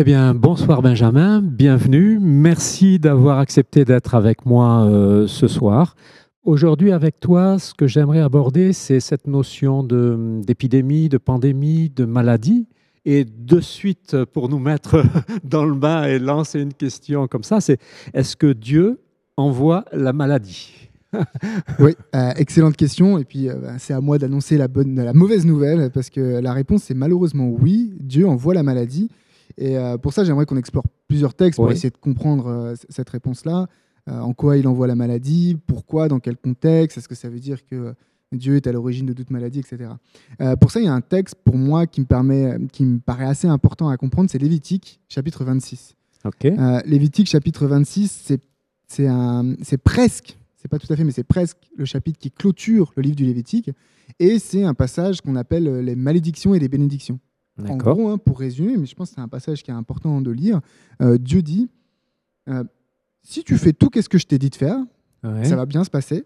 Eh bien, bonsoir Benjamin, bienvenue. Merci d'avoir accepté d'être avec moi euh, ce soir. Aujourd'hui, avec toi, ce que j'aimerais aborder, c'est cette notion d'épidémie, de, pandémie, de maladie. Et de suite, pour nous mettre dans le bain et lancer une question comme ça, c'est est-ce que Dieu envoie la maladie? Oui, euh, excellente question. Et puis, euh, c'est à moi d'annoncer la, bonne, la mauvaise nouvelle, parce que la réponse est malheureusement oui, Dieu envoie la maladie. Et euh, pour ça, j'aimerais qu'on explore plusieurs textes pour essayer de comprendre euh, cette réponse-là. Euh, en quoi il envoie la maladie, pourquoi, dans quel contexte, est-ce que ça veut dire que Dieu est à l'origine de toute maladie, etc. pour ça, il y a un texte pour moi qui me, permet, qui me paraît assez important à comprendre, c'est Lévitique, chapitre 26. Lévitique, chapitre 26, c'est presque, c'est pas tout à fait, mais c'est presque le chapitre qui clôture le livre du Lévitique. Et c'est un passage qu'on appelle les malédictions et les bénédictions. En gros, hein, pour résumer, mais je pense que c'est un passage qui est important de lire, euh, Dieu dit, euh, si tu fais tout ce que je t'ai dit de faire, ça va bien se passer.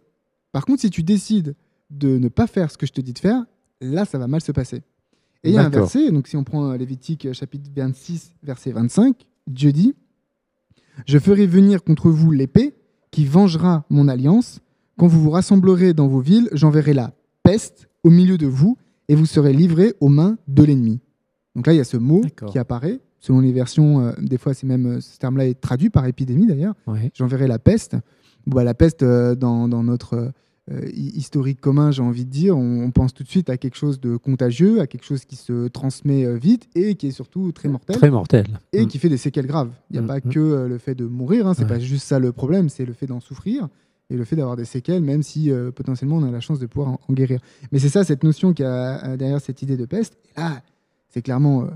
Par contre, si tu décides de ne pas faire ce que je te dis de faire, là, ça va mal se passer. Et il y a un verset, donc si on prend Lévitique chapitre 26, verset 25, Dieu dit, je ferai venir contre vous l'épée qui vengera mon alliance. Quand vous vous rassemblerez dans vos villes, j'enverrai la peste au milieu de vous et vous serez livrés aux mains de l'ennemi. Donc là, il y a ce mot qui apparaît. Selon les versions, euh, des fois, c'est même euh, ce terme-là est traduit par épidémie d'ailleurs. J'enverrai la peste. Bah, la peste, euh, dans, notre historique commun, j'ai envie de dire. On, pense tout de suite à quelque chose de contagieux, à quelque chose qui se transmet vite et qui est surtout très mortel. Très mortel. Et mm. qui fait des séquelles graves. Il n'y a mm, pas mm. que le fait de mourir, hein, c'est pas juste ça le problème, c'est le fait d'en souffrir et le fait d'avoir des séquelles, même si potentiellement on a la chance de pouvoir en, guérir. Mais c'est ça, cette notion qu'il y a derrière cette idée de peste. Et là, c'est clairement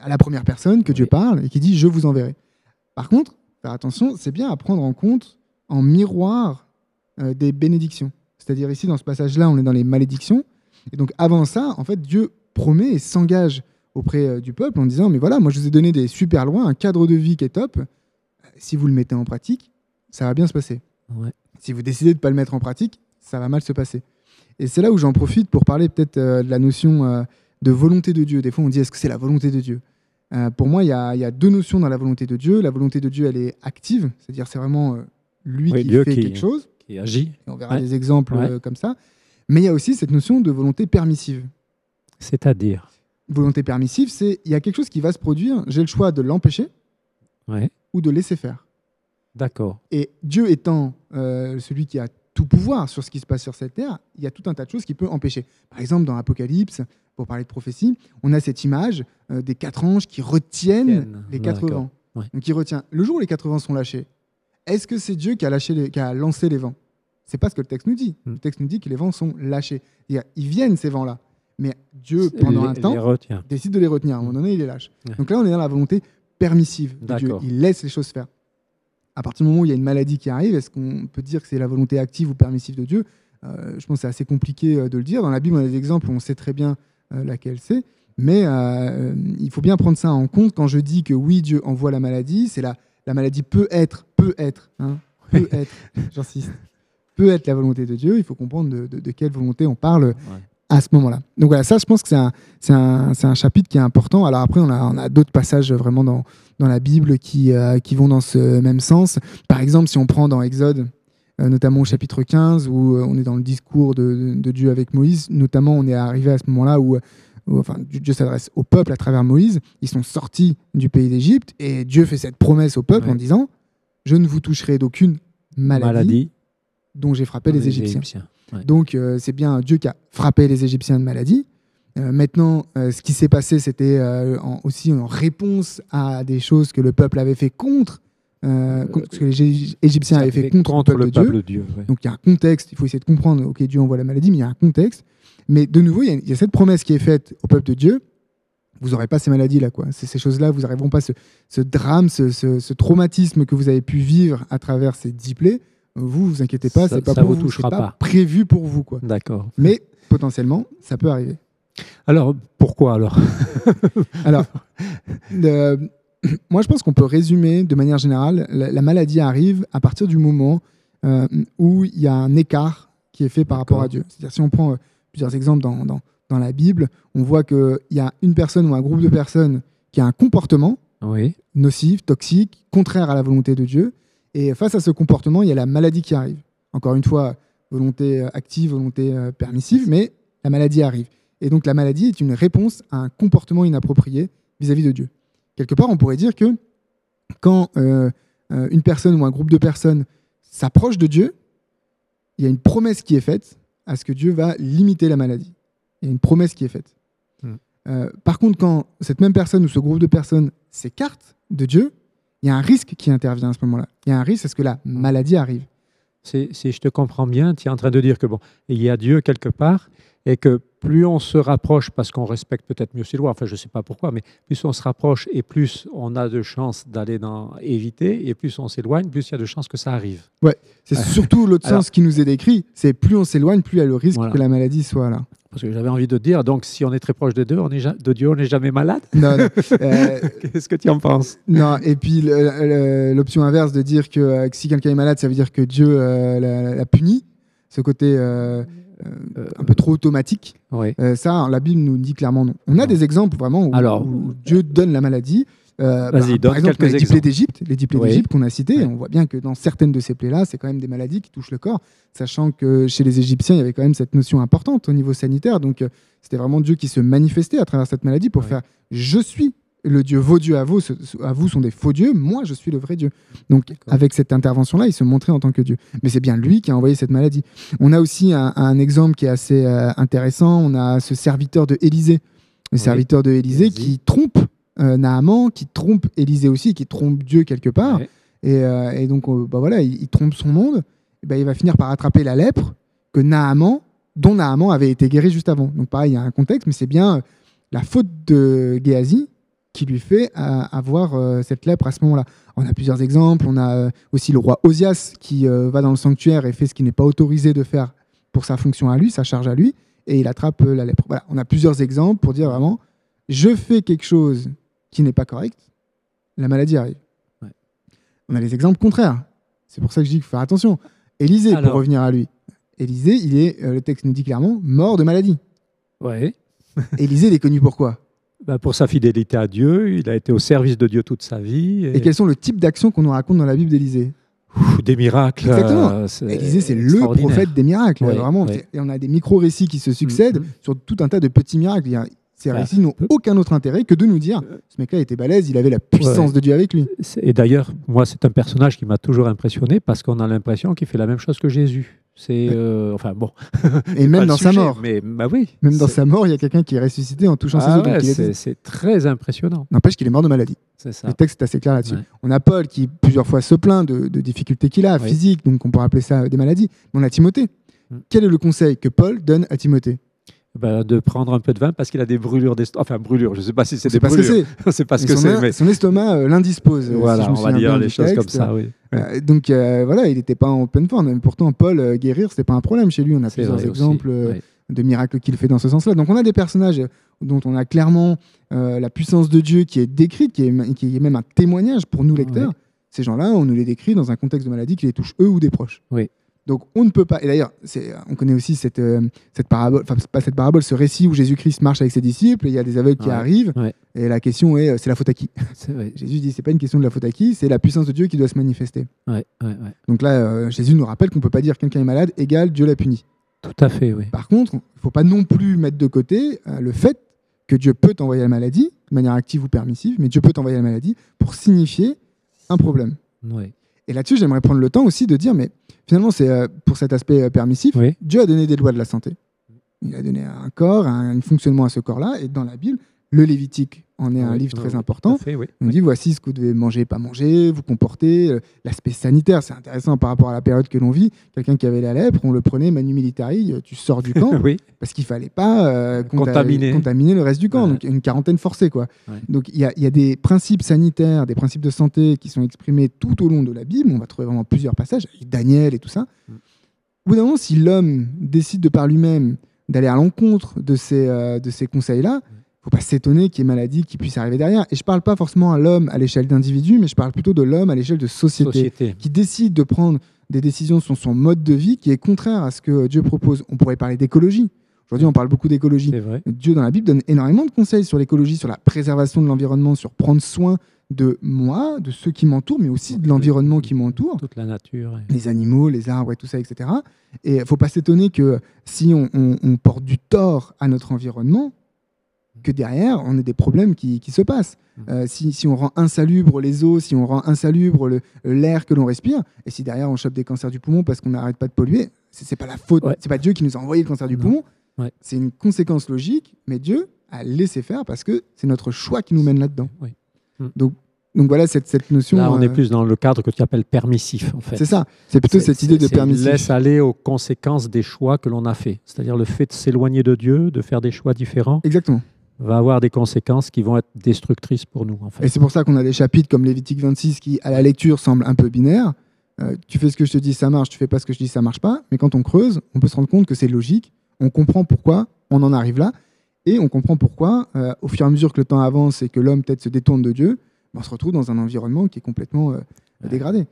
à la première personne que Dieu parle et qui dit Je vous enverrai. Par contre, faire attention, c'est bien à prendre en compte en miroir euh, des bénédictions. C'est-à-dire ici, dans ce passage-là, on est dans les malédictions. Et donc avant ça, en fait, Dieu promet et s'engage auprès euh, du peuple en disant, mais voilà, moi je vous ai donné des super lois, un cadre de vie qui est top. Si vous le mettez en pratique, ça va bien se passer. Si vous décidez de ne pas le mettre en pratique, ça va mal se passer. Et c'est là où j'en profite pour parler peut-être euh, de la notion de volonté de Dieu. Des fois, on dit, est-ce que c'est la volonté de Dieu? Euh, pour moi, il y, a, deux notions dans la volonté de Dieu. La volonté de Dieu, elle est active, c'est-à-dire c'est vraiment euh, lui qui fait quelque chose. Qui agit. on verra des exemples euh, comme ça. Mais il y a aussi cette notion de volonté permissive. C'est-à-dire? Volonté permissive, c'est il y a quelque chose qui va se produire, j'ai le choix de l'empêcher ou de laisser faire. D'accord. Et Dieu étant celui qui a tout pouvoir sur ce qui se passe sur cette terre, il y a tout un tas de choses qui peut empêcher. Par exemple, dans l'Apocalypse, pour parler de prophétie, on a cette image euh, des quatre anges qui retiennent les quatre vents. Donc, qui retient. Le jour où les quatre vents sont lâchés, est-ce que c'est Dieu qui a, lâché qui a lancé les vents? C'est pas ce que le texte nous dit. Hmm. Le texte nous dit que les vents sont lâchés. Ils viennent, ces vents-là. Mais Dieu, pendant un temps, décide de les retenir. À un moment donné, il les lâche. Donc là, on est dans la volonté permissive de Dieu. Il laisse les choses faire à partir du moment où il y a une maladie qui arrive, est-ce qu'on peut dire que c'est la volonté active ou permissive de Dieu? Euh, Je pense que c'est assez compliqué euh, de le dire. Dans la Bible, on a des exemples où on sait très bien laquelle c'est. Mais il faut bien prendre ça en compte quand je dis que oui, Dieu envoie la maladie. C'est la, la maladie peut être, peut être, hein, peut être, j'insiste, peut être la volonté de Dieu. Il faut comprendre de, quelle volonté on parle à ce moment-là. Donc voilà, ça, je pense que c'est un, un, un, chapitre qui est important. Alors après, on a, on a d'autres passages vraiment dans, dans la Bible qui, euh, qui vont dans ce même sens. Par exemple, si on prend dans Exode, euh, notamment au chapitre 15, où euh, on est dans le discours de, de, Dieu avec Moïse, notamment on est arrivé à ce moment-là où, enfin, Dieu s'adresse au peuple à travers Moïse, ils sont sortis du pays d'Égypte, et Dieu fait cette promesse au peuple en disant, je ne vous toucherai d'aucune maladie, dont j'ai frappé les, Égyptiens. Donc c'est bien Dieu qui a frappé les Égyptiens de maladie, euh, maintenant, euh, ce qui s'est passé, c'était euh, aussi en réponse à des choses que le peuple avait fait contre, ce que les Égyptiens avaient fait contre, le peuple, de Dieu. Donc il y a un contexte, il faut essayer de comprendre, ok, Dieu envoie la maladie, mais il y a un contexte. Mais de nouveau, il y, a cette promesse qui est faite au peuple de Dieu, vous n'aurez pas ces maladies-là. quoi. Ces choses-là, vous n'arriverez pas ce, ce drame, ce, traumatisme que vous avez pu vivre à travers ces dix plaies. Vous, vous inquiétez pas, c'est pas, vous, vous pas, prévu pour vous. quoi. D'accord. Mais potentiellement, ça peut arriver. Alors, pourquoi alors? Alors, moi je pense qu'on peut résumer de manière générale, la, maladie arrive à partir du moment euh, où il y a un écart qui est fait par rapport à Dieu. C'est-à-dire si on prend euh, plusieurs exemples dans, dans, dans, la Bible, on voit qu'il y a une personne ou un groupe de personnes qui a un comportement nocif, toxique, contraire à la volonté de Dieu. Et face à ce comportement, il y a la maladie qui arrive. Encore une fois, volonté active, volonté euh, permissive, mais la maladie arrive. Et donc la maladie est une réponse à un comportement inapproprié vis-à-vis de Dieu. Quelque part, on pourrait dire que quand euh, euh, une personne ou un groupe de personnes s'approche de Dieu, il y a une promesse qui est faite à ce que Dieu va limiter la maladie. Il y a une promesse qui est faite. Hmm. Euh, par contre, quand cette même personne ou ce groupe de personnes s'écarte de Dieu, il y a un risque qui intervient à ce moment-là. Il y a un risque à ce que la maladie arrive. Si je te comprends bien, tu es en train de dire que bon, il y a Dieu quelque part et que plus on se rapproche, parce qu'on respecte peut-être mieux ses lois, enfin je ne sais pas pourquoi, mais plus on se rapproche et plus on a de chances d'aller dans éviter, et plus on s'éloigne, plus il y a de chances que ça arrive. Ouais, c'est surtout l'autre sens qui nous est décrit, c'est plus on s'éloigne, plus il y a le risque que la maladie soit là. Parce que j'avais envie de dire, donc si on est très proche de Dieu, on est, de Dieu, on n'est jamais malade? Non, euh, Qu'est-ce que tu en penses? Non, et puis l'option inverse de dire que, euh, si quelqu'un est malade, ça veut dire que Dieu euh, l'a puni. Ce côté euh, un peu trop automatique. Euh, ça, la Bible nous dit clairement non. On a des exemples vraiment où, Dieu donne la maladie. Euh, bah, par exemple, les plaies d'Égypte, les dix plaies d'Égypte qu'on a citées, on voit bien que dans certaines de ces plaies-là, c'est quand même des maladies qui touchent le corps, sachant que chez les Égyptiens, il y avait quand même cette notion importante au niveau sanitaire. Donc, c'était vraiment Dieu qui se manifestait à travers cette maladie pour faire je suis le Dieu, vos dieux à vous, à vous sont des faux dieux, moi je suis le vrai Dieu. Donc avec cette intervention-là, il se montrait en tant que Dieu. Mais c'est bien lui qui a envoyé cette maladie. On a aussi un, exemple qui est assez euh, intéressant, on a ce serviteur de Élisée, le serviteur de Élisée qui trompe euh, Naaman, qui trompe Élisée aussi, qui trompe Dieu quelque part. Et, euh, et, donc bah voilà, il, trompe son monde, et ben il va finir par attraper la lèpre que Naaman, dont Naaman avait été guéri juste avant. Donc pareil, il y a un contexte, mais c'est bien la faute de Géasi qui lui fait euh, avoir euh, cette lèpre à ce moment-là. On a plusieurs exemples. On a euh, aussi le roi Osias qui va dans le sanctuaire et fait ce qui n'est pas autorisé de faire pour sa fonction à lui, sa charge à lui, et il attrape la lèpre. Voilà, on a plusieurs exemples pour dire vraiment, je fais quelque chose qui n'est pas correct, la maladie arrive. On a les exemples contraires. C'est pour ça que je dis qu'il faut faire attention. Élisée, pour revenir à lui. Élisée, il est, le texte nous dit clairement, mort de maladie. Ouais. Élisée, il est connu pour quoi? Bah, pour sa fidélité à Dieu, il a été au service de Dieu toute sa vie. Et, quels sont le type d'actions qu'on nous raconte dans la Bible d'Élisée? Des miracles. Exactement. Euh, Élisée, c'est le prophète des miracles. vraiment. Et on a des micro-récits qui se succèdent mm, mm. sur tout un tas de petits miracles. Ces bah, récits n'ont aucun autre intérêt que de nous dire ce mec-là était balèze, il avait la puissance de Dieu avec lui. Et d'ailleurs, moi, c'est un personnage qui m'a toujours impressionné parce qu'on a l'impression qu'il fait la même chose que Jésus. C'est euh, enfin bon. Et même dans sa mort. Mais bah oui. Même dans sa mort, il y a quelqu'un qui est ressuscité en touchant ah ses os. c'est très impressionnant. N'empêche qu'il est mort de maladie. Le texte est assez clair là-dessus. On a Paul qui plusieurs fois se plaint de, difficultés qu'il a physiques, donc on pourrait appeler ça des maladies. Mais on a Timothée. Mm. Quel est le conseil que Paul donne à Timothée? Bah, de prendre un peu de vin parce qu'il a des brûlures d'estomac. Enfin, brûlures, je ne sais pas si c'est des brûlures. c'est pas ce que c'est. Mais... Son estomac euh, l'indispose. Voilà, on va dire les choses comme ça, oui. Euh, donc euh, voilà, il n'était pas en pleine forme. Pourtant, Paul, guérir, ce n'était pas un problème chez lui. On a plusieurs exemples de miracles qu'il fait dans ce sens-là. Donc on a des personnages dont on a clairement la puissance de Dieu qui est décrite, qui est, qui est même un témoignage pour nous lecteurs. Ces gens-là, on nous les décrit dans un contexte de maladie qui les touche eux ou des proches. Oui. Donc on ne peut pas. Et d'ailleurs, on connaît aussi cette, euh, cette parabole, enfin pas cette parabole, ce récit où Jésus-Christ marche avec ses disciples et il y a des aveugles qui arrivent. Et la question est, euh, c'est la faute à qui? Jésus dit, c'est pas une question de la faute à qui, c'est la puissance de Dieu qui doit se manifester. Donc là, euh, Jésus nous rappelle qu'on peut pas dire quelqu'un est malade égale Dieu l'a puni. Tout à fait, oui. Par contre, il ne faut pas non plus mettre de côté le fait que Dieu peut t'envoyer la maladie, de manière active ou permissive, mais Dieu peut t'envoyer la maladie pour signifier un problème. Et là-dessus, j'aimerais prendre le temps aussi de dire, mais finalement, c'est euh, pour cet aspect euh, permissif, Dieu a donné des lois de la santé. Il a donné un corps, un, fonctionnement à ce corps-là, et dans la Bible, le Lévitique en est un livre très important. on dit voici ce que vous devez manger, pas manger, vous comporter. Euh, l'aspect sanitaire, c'est intéressant par rapport à la période que l'on vit. Quelqu'un qui avait la lèpre, on le prenait manu militari, tu sors du camp, parce qu'il fallait pas contaminer. contaminer. le reste du camp. Donc une quarantaine forcée, quoi. Donc il y, a des principes sanitaires, des principes de santé qui sont exprimés tout au long de la Bible. On va trouver vraiment plusieurs passages, Daniel et tout ça. Mm. Au bout d'un moment, si l'homme décide de par lui-même d'aller à l'encontre de ces, euh, de ces conseils-là, mm faut pas s'étonner qu'il y ait maladie qui puisse arriver derrière. Et je parle pas forcément à l'homme à l'échelle d'individu, mais je parle plutôt de l'homme à l'échelle de société, qui décide de prendre des décisions sur son mode de vie qui est contraire à ce que Dieu propose. On pourrait parler d'écologie. Aujourd'hui, on parle beaucoup d'écologie. Dieu dans la Bible donne énormément de conseils sur l'écologie, sur la préservation de l'environnement, sur prendre soin de moi, de ceux qui m'entourent, mais aussi de l'environnement qui m'entoure. Toute la nature. Les animaux, les arbres et tout ça, etc. Et il ne faut pas s'étonner que si on, porte du tort à notre environnement, que derrière, on ait des problèmes qui, se passent. Mmh. Euh, si, on rend insalubre les eaux, si on rend insalubre l'air que l'on respire, et si derrière on chope des cancers du poumon parce qu'on n'arrête pas de polluer, c'est pas la faute, c'est pas Dieu qui nous a envoyé le cancer du poumon, c'est une conséquence logique, mais Dieu a laissé faire parce que c'est notre choix qui nous mène là-dedans. Mmh. Donc, donc voilà cette, cette notion. Là, on est euh, plus dans le cadre que tu appelles permissif, en fait. C'est ça. C'est plutôt cette idée de permissif. Laisse aller aux conséquences des choix que l'on a fait. C'est-à-dire le fait de s'éloigner de Dieu, de faire des choix différents. Exactement va avoir des conséquences qui vont être destructrices pour nous. Et c'est pour ça qu'on a des chapitres comme Lévitique 26 qui, à la lecture, semblent un peu binaires. Euh, tu fais ce que je te dis, ça marche, tu fais pas ce que je dis, ça marche pas. Mais quand on creuse, on peut se rendre compte que c'est logique, on comprend pourquoi on en arrive là, et on comprend pourquoi, euh, au fur et à mesure que le temps avance et que l'homme peut-être se détourne de Dieu, on se retrouve dans un environnement qui est complètement euh, dégradé.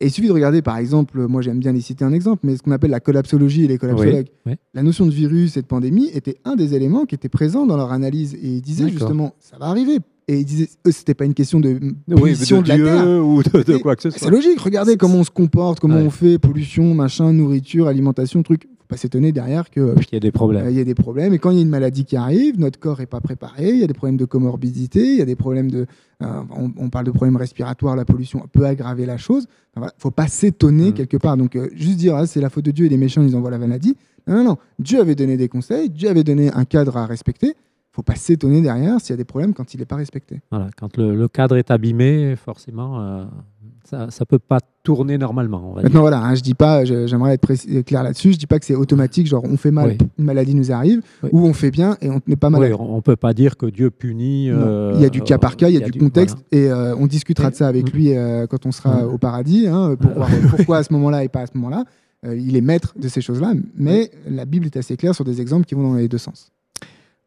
Et il suffit de regarder, par exemple, moi j'aime bien les citer un exemple, mais ce qu'on appelle la collapsologie et les collapsologues. La notion de virus et de pandémie était un des éléments qui était présent dans leur analyse. Et ils disaient justement, ça va arriver. Et ils disaient, c'était pas une question de pollution de, la Terre. ou de, quoi que ce soit. C'est logique, regardez comment on se comporte, comment on fait, pollution, machin, nourriture, alimentation, truc. Pas s'étonner derrière que qu'il y ait des problèmes. il y a des problèmes. Et quand il y a une maladie qui arrive, notre corps n'est pas préparé. Il y a des problèmes de comorbidité, il y a des problèmes de. On, parle de problèmes respiratoires, la pollution peut aggraver la chose. Il ne faut pas s'étonner mmh. quelque part. Donc, juste dire, ah, c'est la faute de Dieu et les méchants, ils envoient la maladie. Non, non, non. Dieu avait donné des conseils, Dieu avait donné un cadre à respecter faut pas s'étonner derrière s'il y a des problèmes quand il n'est pas respecté. Voilà, quand le, cadre est abîmé, forcément, euh, ça ne peut pas tourner normalement. Maintenant, voilà, hein, je dis pas, j'aimerais être clair là-dessus, je dis pas que c'est automatique, genre on fait mal, une maladie nous arrive, ou on fait bien et on n'est pas mal. on ne peut pas dire que Dieu punit. Euh, il y a du cas par cas, il y a, du, contexte, et euh, on discutera de ça avec lui quand on sera au paradis, hein, pour voir pourquoi à ce moment-là et pas à ce moment-là. il est maître de ces choses-là, mais la Bible est assez claire sur des exemples qui vont dans les deux sens.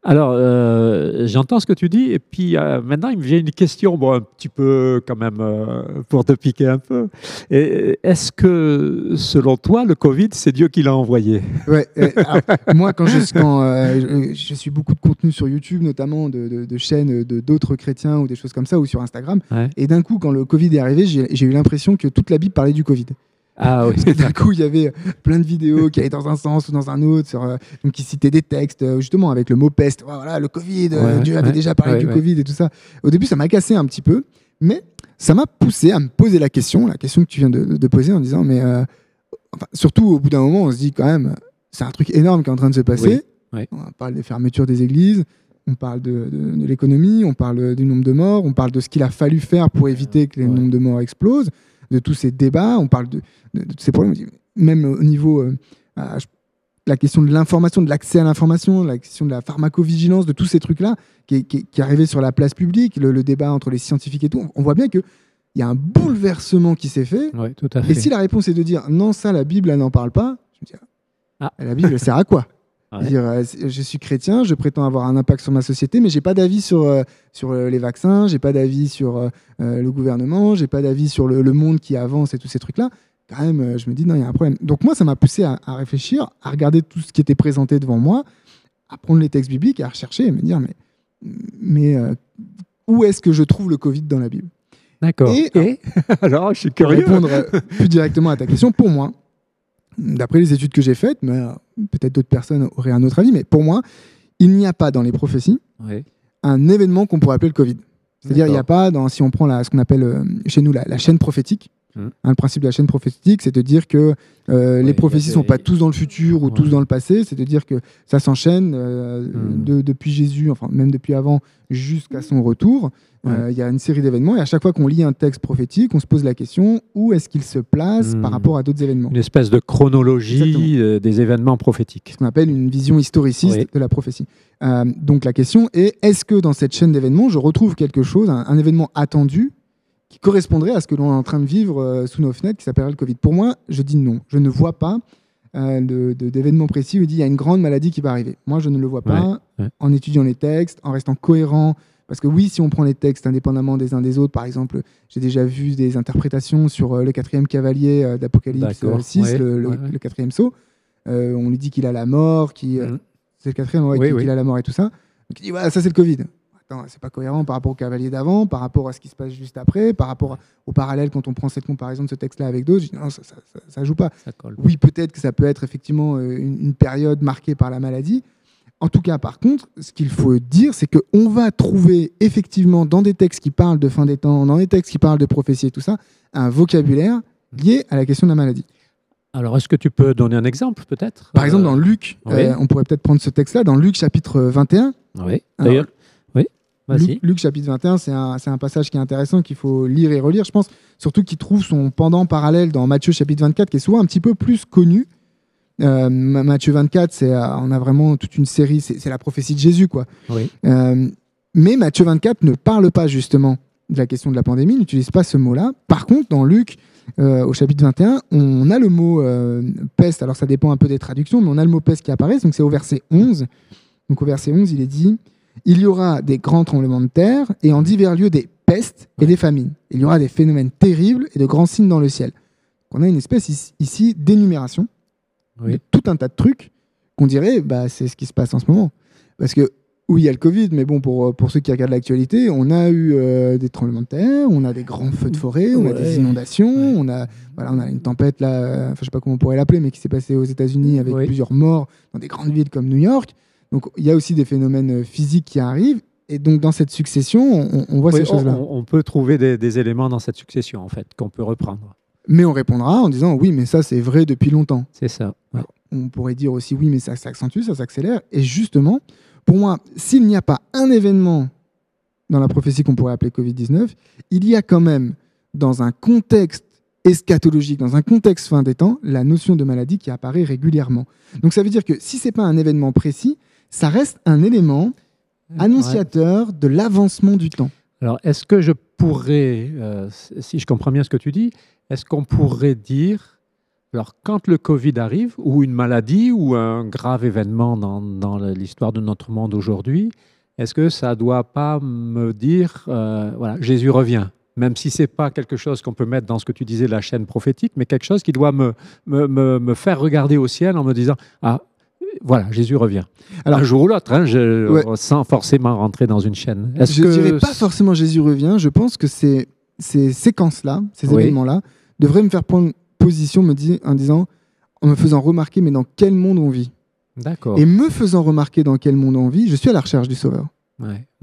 Alors, euh, j'entends ce que tu dis, et puis euh, maintenant, il me vient une question, bon, un petit peu quand même euh, pour te piquer un peu. Est-ce que, selon toi, le Covid, c'est Dieu qui l'a envoyé? Ouais. moi, quand, je, je, suis beaucoup de contenu sur YouTube, notamment de, chaînes de d'autres chrétiens ou des choses comme ça, ou sur Instagram, et d'un coup, quand le Covid est arrivé, j'ai eu l'impression que toute la Bible parlait du Covid. Ah oui. D'un coup, il y avait plein de vidéos qui allaient dans un sens ou dans un autre, sur, euh, donc qui citaient des textes, euh, justement, avec le mot peste. Voilà, le Covid, euh, Dieu avait déjà parlé du Covid et tout ça. Au début, ça m'a cassé un petit peu, mais ça m'a poussé à me poser la question, la question que tu viens de, poser en disant, mais surtout au bout d'un moment, on se dit quand même, c'est un truc énorme qui est en train de se passer. On parle des fermetures des églises, on parle de, de l'économie, on parle du nombre de morts, on parle de ce qu'il a fallu faire pour éviter que les nombres de morts explosent de tous ces débats, on parle de, tous ces problèmes, même au niveau, euh, la question de l'information, de l'accès à l'information, la question de la pharmacovigilance, de tous ces trucs-là qui, qui, sur la place publique, le, débat entre les scientifiques et tout, on voit bien que il y a un bouleversement qui s'est fait. tout à fait. Et si la réponse est de dire non, ça, la Bible, elle n'en parle pas, je me dis, ah. la Bible, elle sert à quoi? Dire, euh, je suis chrétien, je prétends avoir un impact sur ma société, mais j'ai pas d'avis sur, euh, sur euh, les vaccins, j'ai pas d'avis sur le gouvernement, j'ai pas d'avis sur le, monde qui avance et tous ces trucs-là. Quand même, je me dis, non, il y a un problème. Donc moi, ça m'a poussé à, réfléchir, à regarder tout ce qui était présenté devant moi, à prendre les textes bibliques à rechercher et me dire, mais, mais où est-ce que je trouve le Covid dans la Bible? D'accord. Et, alors, je suis curieux. Pour répondre plus directement à ta question, pour moi, d'après les études que j'ai faites, mais euh, peut-être d'autres personnes auraient un autre avis, mais pour moi, il n'y a pas dans les prophéties un événement qu'on pourrait appeler le Covid. C'est-à-dire, il n'y a pas, dans, si on prend la, ce qu'on appelle euh, chez nous la, chaîne prophétique, mmh. hein, le principe de la chaîne prophétique, c'est de dire que euh, les prophéties ne sont pas tous dans le futur ou tous dans le passé, c'est de dire que ça s'enchaîne mmh. depuis Jésus, enfin même depuis avant, jusqu'à son retour. Euh, il y a une série d'événements et à chaque fois qu'on lit un texte prophétique, on se pose la question où est-ce qu'il se place par hmm. rapport à d'autres événements? Une espèce de chronologie euh, des événements prophétiques. Ce qu'on appelle une vision historiciste de la prophétie. Euh, donc la question est est-ce que dans cette chaîne d'événements, je retrouve quelque chose, un, événement attendu qui correspondrait à ce que l'on est en train de vivre sous nos fenêtres qui s'appellerait le Covid Pour moi, je dis non. Je ne vois pas d'événements précis où il dit il y a une grande maladie qui va arriver. Moi, je ne le vois pas en étudiant les textes, en restant cohérent parce que oui, si on prend les textes indépendamment des uns des autres, par exemple, j'ai déjà vu des interprétations sur euh, le quatrième cavalier euh, d'Apocalypse 6, le, quatrième saut. Euh, on lui dit qu'il a la mort, qui, mm. c'est le quatrième, qu'il a la mort et tout ça. Donc il dit, voilà, ça c'est le Covid. C'est pas cohérent par rapport au cavalier d'avant, par rapport à ce qui se passe juste après, par rapport au parallèle quand on prend cette comparaison de ce texte-là avec d'autres. Non, ça, ça, joue pas. oui, peut-être que ça peut être effectivement une période marquée par la maladie, en tout cas, par contre, ce qu'il faut dire, c'est qu'on va trouver effectivement dans des textes qui parlent de fin des temps, dans des textes qui parlent de prophétie et tout ça, un vocabulaire lié à la question de la maladie. Alors, est-ce que tu peux donner un exemple, peut-être? Par exemple, dans Luc, euh, on pourrait peut-être prendre ce texte-là, dans Luc chapitre 21. Oui, d'ailleurs. Oui, Luc, Luc, chapitre 21, c'est un, un, passage qui est intéressant, qu'il faut lire et relire, je pense, surtout qu'il trouve son pendant parallèle dans Matthieu chapitre 24, qui est souvent un petit peu plus connu. Euh, Matthieu 24, c'est, euh, on a vraiment toute une série, c'est, la prophétie de Jésus, quoi. Euh, mais Matthieu 24 ne parle pas justement de la question de la pandémie, n'utilise pas ce mot-là. Par contre, dans Luc, au chapitre 21, on a le mot peste. Alors ça dépend un peu des traductions, mais on a le mot peste qui apparaît. Donc c'est au verset 11. Donc au verset 11, il est dit Il y aura des grands tremblements de terre et en divers lieux des pestes et des famines. Il y aura des phénomènes terribles et de grands signes dans le ciel. on a une espèce ici d'énumération tout un tas de trucs qu'on dirait, bah, c'est ce qui se passe en ce moment. Parce que où il y a le Covid, mais bon, pour, pour ceux qui regardent l'actualité, on a eu des tremblements de terre, on a des grands feux de forêt, on a des inondations, on, a, voilà, on a une tempête là, enfin, je sais pas comment on pourrait l'appeler, mais qui s'est passée aux États-Unis avec plusieurs morts dans des grandes villes comme New York. Donc il y a aussi des phénomènes physiques qui arrivent. Et donc, dans cette succession, on, voit ces choses-là. On, peut trouver des, éléments dans cette succession, en fait, qu'on peut reprendre. Mais on répondra en disant oui, mais ça, c'est vrai depuis longtemps. C'est ça. On pourrait dire aussi oui, mais ça s'accentue, ça s'accélère. Et justement, pour moi, s'il n'y a pas un événement dans la prophétie qu'on pourrait appeler Covid-19, il y a quand même, dans un contexte eschatologique, dans un contexte fin des temps, la notion de maladie qui apparaît régulièrement. Donc ça veut dire que si ce n'est pas un événement précis, ça reste un élément annonciateur de l'avancement du temps. Alors, est-ce que je pourrais, euh, si je comprends bien ce que tu dis, est-ce qu'on pourrait dire, alors quand le Covid arrive, ou une maladie, ou un grave événement dans, l'histoire de notre monde aujourd'hui, est-ce que ça ne doit pas me dire, euh, voilà, Jésus revient même si ce n'est pas quelque chose qu'on peut mettre dans ce que tu disais, la chaîne prophétique, mais quelque chose qui doit me, me, me faire regarder au ciel en me disant, ah, voilà, Jésus revient. Alors, un jour ou l'autre, hein, sans forcément rentrer dans une chaîne. Je ne dirais pas forcément Jésus revient. Je pense que ces, ces séquences-là, ces événements-là, devraient me faire prendre position me en disant, en me faisant remarquer, mais dans quel monde on vit? D'accord. Et me faisant remarquer dans quel monde on vit, je suis à la recherche du Sauveur.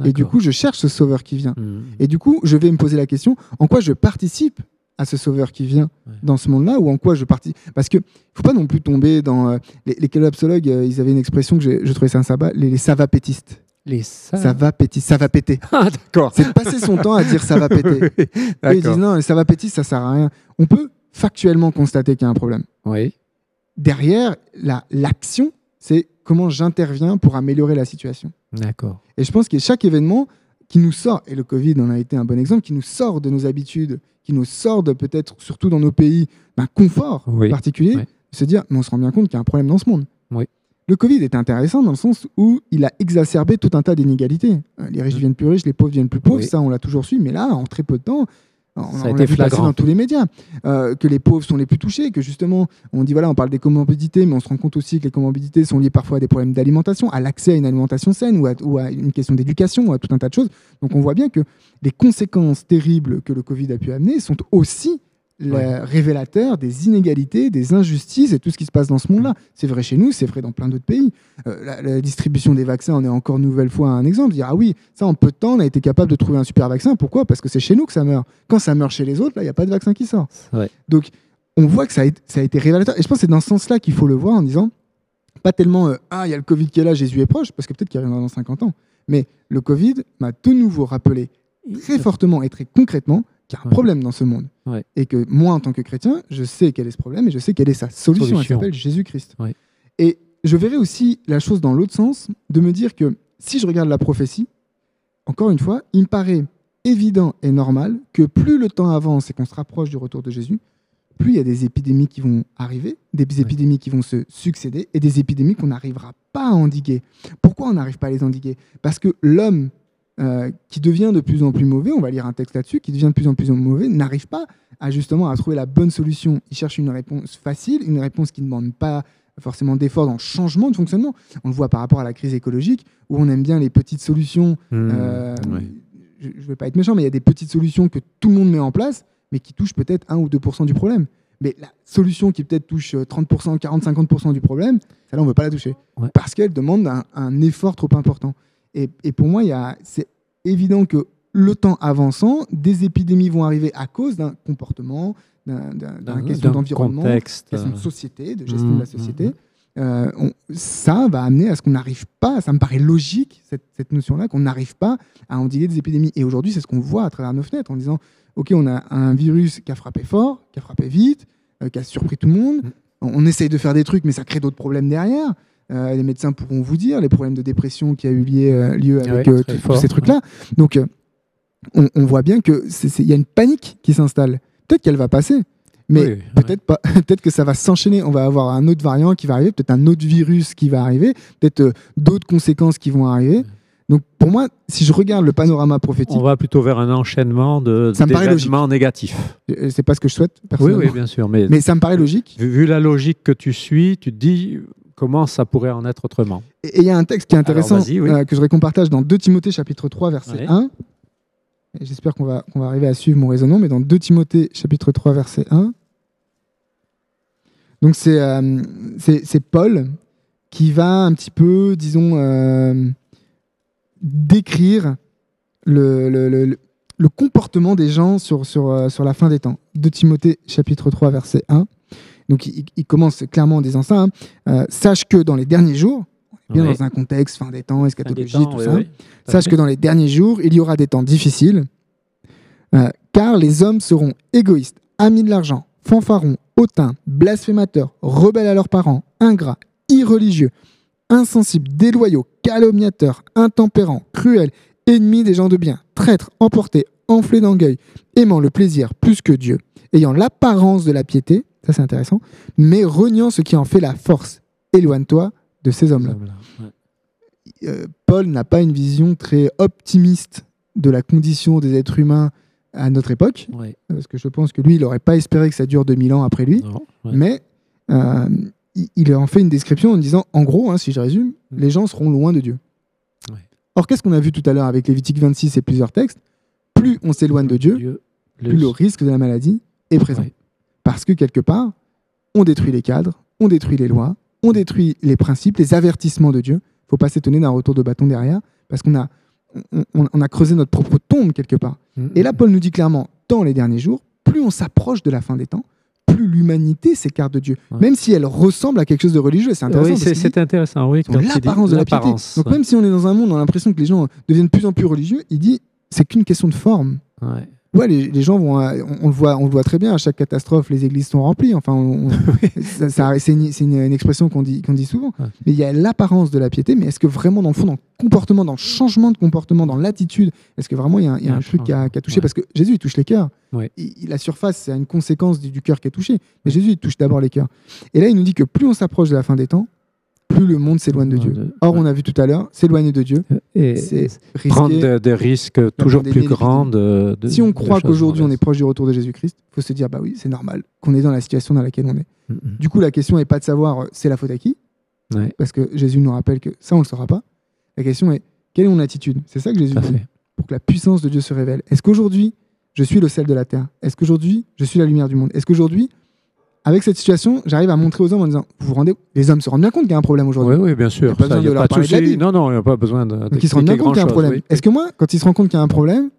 et du coup, je cherche ce Sauveur qui vient. Mmh. Et du coup, je vais me poser la question en quoi je participe à ce sauveur qui vient dans ce monde-là ou en quoi je participe Parce que faut pas non plus tomber dans euh, les, les euh, ils avaient une expression que je trouvais ça un sabbat, les, les savapétistes. Les ça va péter, ça va péter. Ah, d'accord. C'est de passer son temps à dire ça va péter. ils disent non, ça va péter, ça sert à rien. On peut factuellement constater qu'il y a un problème. Oui. Derrière, l'action, c'est comment j'interviens pour améliorer la situation. D'accord. Et je pense que chaque événement qui nous sort, et le Covid en a été un bon exemple, qui nous sort de nos habitudes, qui nous sort peut-être, surtout dans nos pays, d'un confort particulier, se dire, mais on se rend bien compte qu'il y a un problème dans ce monde. Oui. Le Covid est intéressant dans le sens où il a exacerbé tout un tas d'inégalités. Euh, les riches deviennent plus riches, les pauvres deviennent plus pauvres, ça on l'a toujours su, mais là, en très peu de temps, on, ça a été flagrant dans tous les médias, euh, que les pauvres sont les plus touchés, que justement, on dit voilà, on parle des comorbidités, mais on se rend compte aussi que les comorbidités sont liées parfois à des problèmes d'alimentation, à l'accès à une alimentation saine ou à, ou à une question d'éducation, ou à tout un tas de choses. Donc on voit bien que les conséquences terribles que le Covid a pu amener sont aussi le révélateur des inégalités, des injustices et tout ce qui se passe dans ce monde-là. C'est vrai chez nous, c'est vrai dans plein d'autres pays. Euh, la, distribution des vaccins en est encore une nouvelle fois un exemple. Dire, ah oui, ça en peu de temps, on a été capable de trouver un super vaccin. Pourquoi? Parce que c'est chez nous que ça meurt. Quand ça meurt chez les autres, là, il n'y a pas de vaccin qui sort. Donc, on voit que ça a, été révélateur. Et je pense que c'est dans ce sens-là qu'il faut le voir en disant, pas tellement, euh, ah, il y a le Covid qui est là, Jésus est proche, parce que peut-être qu'il arrivera dans 50 ans. Mais le Covid m'a de nouveau rappelé très fortement et très concrètement qu'il y a un problème dans ce monde. Et que moi, en tant que chrétien, je sais quel est ce problème et je sais quelle est sa solution. Elle s'appelle Jésus-Christ. Et je verrai aussi la chose dans l'autre sens, de me dire que si je regarde la prophétie, encore une fois, il me paraît évident et normal que plus le temps avance et qu'on se rapproche du retour de Jésus, plus il y a des épidémies qui vont arriver, des épidémies qui vont se succéder et des épidémies qu'on n'arrivera pas à endiguer. Pourquoi on n'arrive pas à les endiguer? Parce que l'homme euh, qui devient de plus en plus mauvais, on va lire un texte là-dessus, qui devient de plus en plus mauvais, n'arrive pas à justement à trouver la bonne solution. Il cherche une réponse facile, une réponse qui ne demande pas forcément d'efforts dans le changement de fonctionnement. On le voit par rapport à la crise écologique, où on aime bien les petites solutions. Mmh, euh, je ne veux pas être méchant, mais il y a des petites solutions que tout le monde met en place, mais qui touchent peut-être 1 ou 2% du problème. Mais la solution qui peut-être touche 30%, 40, 50% du problème, celle-là, on ne veut pas la toucher. Parce qu'elle demande un, effort trop important. Et, pour moi, c'est évident que le temps avançant, des épidémies vont arriver à cause d'un comportement, d'un question d'environnement, question de société, de gestion de la mmh, société. Mmh. Euh, ça va amener à ce qu'on n'arrive pas, ça me paraît logique, cette, notion-là, qu'on n'arrive pas à endiguer des épidémies. Et aujourd'hui, c'est ce qu'on voit à travers nos fenêtres en disant, OK, on a un virus qui a frappé fort, qui a frappé vite, euh, qui a surpris tout le monde. Mmh. On, essaye de faire des trucs, mais ça crée d'autres problèmes derrière. Euh, les médecins pourront vous dire les problèmes de dépression qui a eu lieu, euh, lieu avec euh, tous ces trucs-là. Donc, on, voit bien qu'il y a une panique qui s'installe. Peut-être qu'elle va passer, mais peut-être pas. peut-être que ça va s'enchaîner. On va avoir un autre variant qui va arriver, peut-être un autre virus qui va arriver, peut-être d'autres conséquences qui vont arriver. Donc pour moi, si je regarde le panorama prophétique, on va plutôt vers un enchaînement de d'événements négatifs. C'est pas ce que je souhaite. Oui, oui, bien sûr, mais mais ça me paraît logique. Vu, vu la logique que tu suis, tu te dis comment ça pourrait en être autrement. Et il y a un texte qui est intéressant que je voudrais qu'on partage dans 2 Timothée chapitre 3 verset 1. J'espère qu'on va, va arriver à suivre mon raisonnement, mais dans 2 Timothée chapitre 3 verset 1. Donc c'est c'est Paul qui va un petit peu, disons, décrire le, le, le, le, comportement des gens sur, sur, sur la fin des temps. De Timothée chapitre 3 verset 1. Donc il, commence clairement en disant ça. Hein. Euh, sache que dans les derniers jours, bien dans un contexte fin des temps, eschatologie, tout ça, sache que dans les derniers jours, il y aura des temps difficiles, euh, car les hommes seront égoïstes, amis de l'argent, fanfarons, hautains, blasphémateurs, rebelles à leurs parents, ingrats, irreligieux, insensibles, déloyaux, calomniateurs, intempérants, cruels, ennemis des gens de bien, traîtres, emportés, enflés d'orgueil, aimant le plaisir plus que Dieu, ayant l'apparence de la piété, ça c'est intéressant, mais reniant ce qui en fait la force. Éloigne-toi de ces hommes-là. Euh, Paul n'a pas une vision très optimiste de la condition des êtres humains à notre époque, parce que je pense que lui, il n'aurait pas espéré que ça dure 2000 ans après lui, mais euh, il en fait une description en disant, en gros, hein, si je résume, mm. les gens seront loin de Dieu. Or, qu'est-ce qu'on a vu tout à l'heure avec Lévitique 26 et plusieurs textes? Plus on s'éloigne de Dieu, plus le risque de la maladie est présent. Parce que quelque part, on détruit les cadres, on détruit les lois, on détruit les principes, les avertissements de Dieu. Il ne faut pas s'étonner d'un retour de bâton derrière, parce qu'on a, on, a creusé notre propre tombe quelque part. Mm, et là. Paul nous dit clairement, dans les derniers jours, plus on s'approche de la fin des temps, plus l'humanité s'écarte de Dieu, même si elle ressemble à quelque chose de religieux. C'est intéressant. Oui, c'est intéressant. Oui, l'apparence de la piété. Donc même si on est dans un monde, on a l'impression que les gens deviennent de plus en plus religieux, il dit c'est qu'une question de forme. Ouais. Les, gens vont, on, le voit, on le voit très bien. À chaque catastrophe, les églises sont remplies. Enfin, ça, c'est une, expression qu'on dit, qu'on dit souvent. Mais il y a l'apparence de la piété. Mais est-ce que vraiment, dans le fond, dans le comportement, dans le changement de comportement, dans l'attitude, est-ce que vraiment il y a, un truc qui a, touché? Parce que Jésus, il touche les cœurs. la surface, c'est une conséquence du, cœur qui est touché. Mais Jésus, il touche d'abord les cœurs. Et là, il nous dit que plus on s'approche de la fin des temps, plus le monde s'éloigne de Dieu. Or, on a vu tout à l'heure, s'éloigner de Dieu, c'est prendre des risques toujours plus grands. De, si on croit qu'aujourd'hui on est proche du retour de Jésus-Christ, il faut se dire, bah oui, c'est normal qu'on est dans la situation dans laquelle on est. Mm, mm. Du coup, la question n'est pas de savoir euh, c'est la faute à qui, parce que Jésus nous rappelle que ça, on ne le saura pas. La question est, quelle est mon attitude? C'est ça que Jésus dit, pour que la puissance de Dieu se révèle. Est-ce qu'aujourd'hui, je suis le sel de la terre? Est-ce qu'aujourd'hui, je suis la lumière du monde? Est-ce qu'aujourd'hui, avec cette situation, j'arrive à montrer aux hommes en disant Vous vous rendez Les hommes se rendent bien compte qu'il y a un problème aujourd'hui. Oui, oui, bien sûr. Il n'y a pas besoin de leur parler de la Non, non, il n'y a pas besoin de. Donc ils se rendent bien compte qu'il y a un problème. Est-ce que moi, quand ils se rendent compte qu'il y a un problème,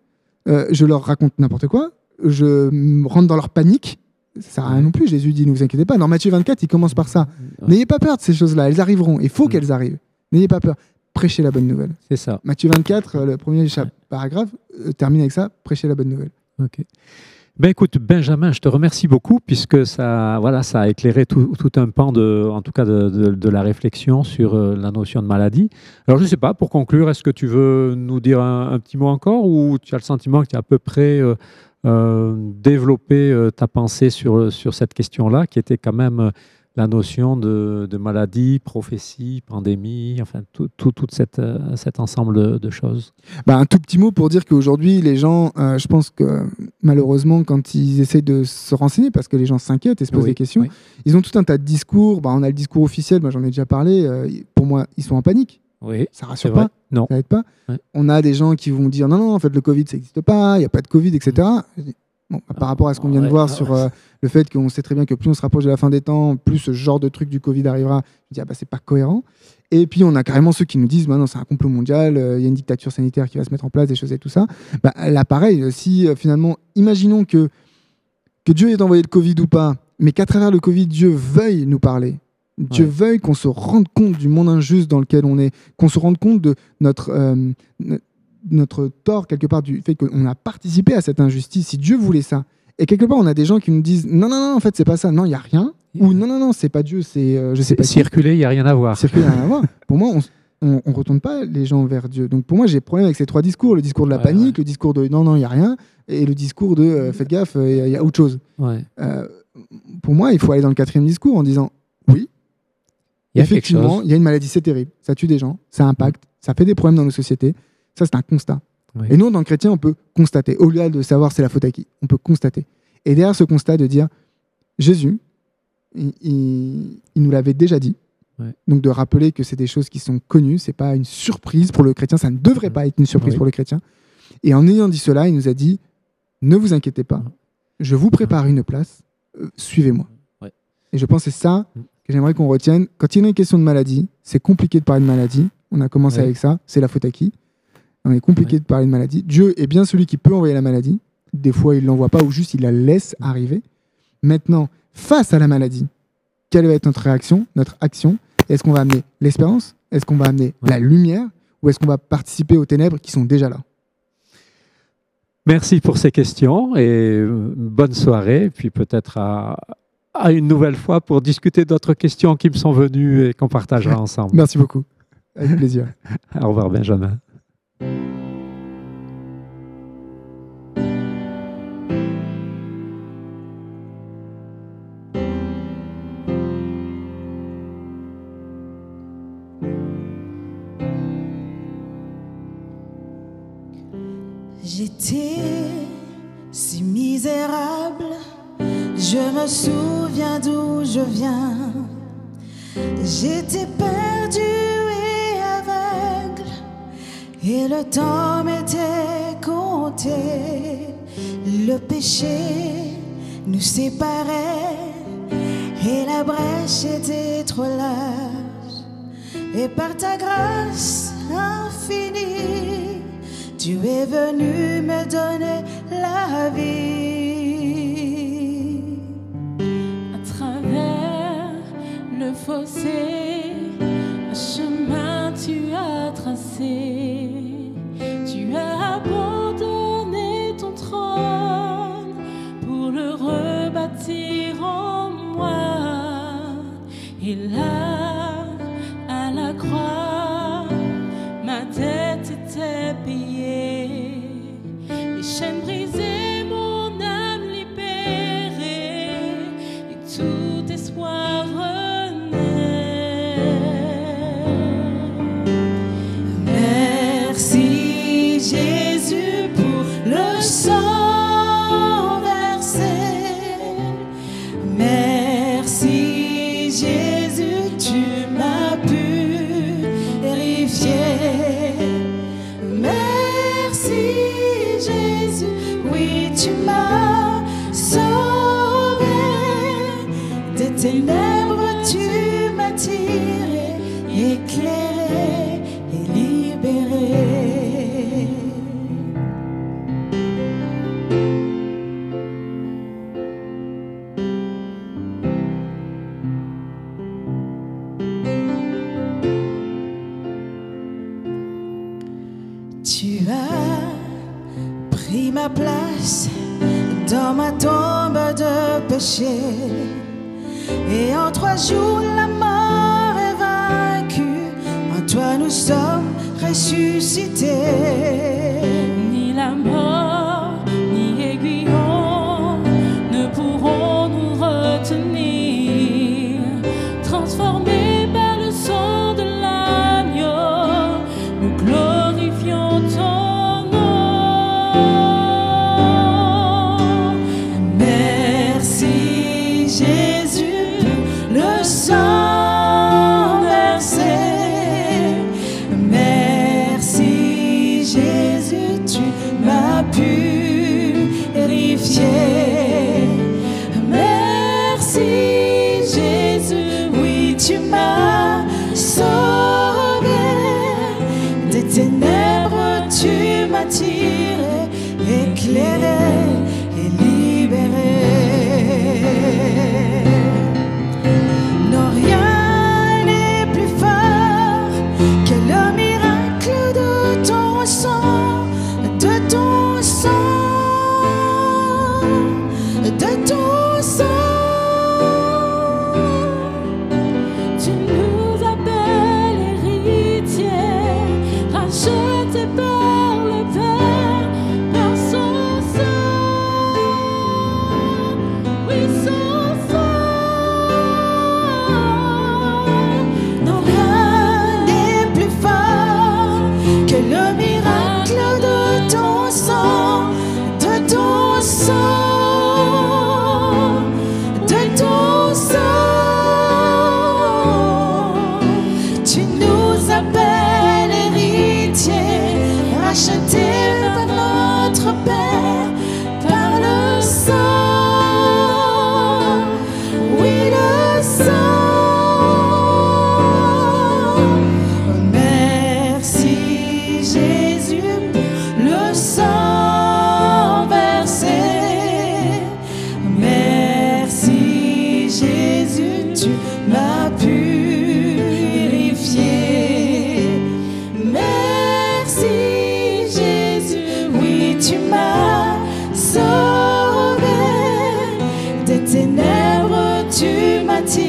euh, je leur raconte n'importe quoi, je rentre dans leur panique ça sert à rien non plus. Jésus dit, ne vous inquiétez pas. Dans Matthieu 24, il commence par ça. N'ayez pas peur de ces choses-là. Elles arriveront. Il faut mm. qu'elles arrivent. N'ayez pas peur. Prêchez la bonne nouvelle. C'est ça. Matthieu 24, euh, le premier paragraphe, euh, termine avec ça. Prêchez la bonne nouvelle. Ok. Ben écoute, Benjamin, je te remercie beaucoup puisque ça, voilà, ça a éclairé tout, un pan, de, en tout cas de, la réflexion sur euh, la notion de maladie. Alors je ne sais pas, pour conclure, est-ce que tu veux nous dire un, petit mot encore ou tu as le sentiment que tu as à peu près euh, euh, développé ta pensée sur, sur cette question-là, qui était quand même la notion de, maladie, prophétie, pandémie, enfin tout, tout, cette, euh, cet ensemble de, choses. Bah, un tout petit mot pour dire qu'aujourd'hui, les gens, euh, je pense que malheureusement, quand ils essaient de se renseigner, parce que les gens s'inquiètent et se posent des questions, ils ont tout un tas de discours. Bah, on a le discours officiel, moi j'en ai déjà parlé. Euh, pour moi, ils sont en panique. Oui, ça rassure pas. Non. Ça aide pas. On a des gens qui vont dire non, non, en fait, le Covid, ça n'existe pas, il n'y a pas de Covid, etc par rapport à ce qu'on vient de voir sur euh, le fait qu'on sait très bien que plus on se rapproche de la fin des temps, plus ce genre de truc du Covid arrivera, je dis, ah bah, c'est pas cohérent. Et puis on a carrément ceux qui nous disent, maintenant c'est un complot mondial, euh, il y a une dictature sanitaire qui va se mettre en place, des choses et tout ça. Bah, là, pareil, euh, si finalement, imaginons que, que Dieu ait envoyé le Covid ou pas, mais qu'à travers le Covid, Dieu veuille nous parler. Dieu veuille qu'on se rende compte du monde injuste dans lequel on est, qu'on se rende compte de notre, notre tort quelque part du fait qu'on a participé à cette injustice, si Dieu voulait ça, et quelque part on a des gens qui nous disent non, non, non, en fait c'est pas ça, non, il y a rien, ou non, non, non, c'est pas Dieu, c'est euh, je sais pas. Circuler, il y a rien à voir. Circuler, il a rien à voir. Pour moi, on, on, retourne pas les gens vers Dieu. Donc pour moi, j'ai problème avec ces trois discours le discours de la panique, le discours de non, non, il y a rien, et le discours de euh, faites gaffe, il y, a autre chose. pour moi, il faut aller dans le quatrième discours en disant oui, effectivement, il y a une maladie, c'est terrible, ça tue des gens, ça impacte, ça fait des problèmes dans nos sociétés. Ça, c'est un constat. Et nous, en tant que chrétiens, on peut constater. Au-delà de savoir c'est la faute à qui, on peut constater. Et derrière ce constat de dire, Jésus, il, nous l'avait déjà dit. Donc de rappeler que c'est des choses qui sont connues, c'est pas une surprise pour le chrétien, ça ne devrait pas être une surprise pour le chrétien. Et en ayant dit cela, il nous a dit ne vous inquiétez pas, je vous prépare une place, euh, suivez-moi. Et je pense que c'est ça mm. que j'aimerais qu'on retienne. Quand il y a une question de maladie, c'est compliqué de parler de maladie. On a commencé avec ça, c'est la faute à qui? On est compliqué de parler de maladie. Dieu est bien celui qui peut envoyer la maladie. Des fois, il ne l'envoie pas ou juste il la laisse arriver. Maintenant, face à la maladie, quelle va être notre réaction, notre action? Est-ce qu'on va amener l'espérance? Est-ce qu'on va amener la lumière? Ou est-ce qu'on va participer aux ténèbres qui sont déjà là? Merci pour ces questions et euh, bonne soirée. Puis peut-être à, à, une nouvelle fois pour discuter d'autres questions qui me sont venues et qu'on partagera ensemble. Merci beaucoup. Avec plaisir. Au revoir, Benjamin. J'étais si misérable, je me souviens d'où je viens. J'étais perdu et aveugle, et le temps m'était compté. Le péché nous séparait, et la brèche était trop large. Et par ta grâce infinie, tu es venu me donner la vie. À travers le fossé, un chemin tu as tracé. Tu as abandonné ton trône pour le rebâtir en moi. Et là, Et tu m'as tiré, éclairé et libéré.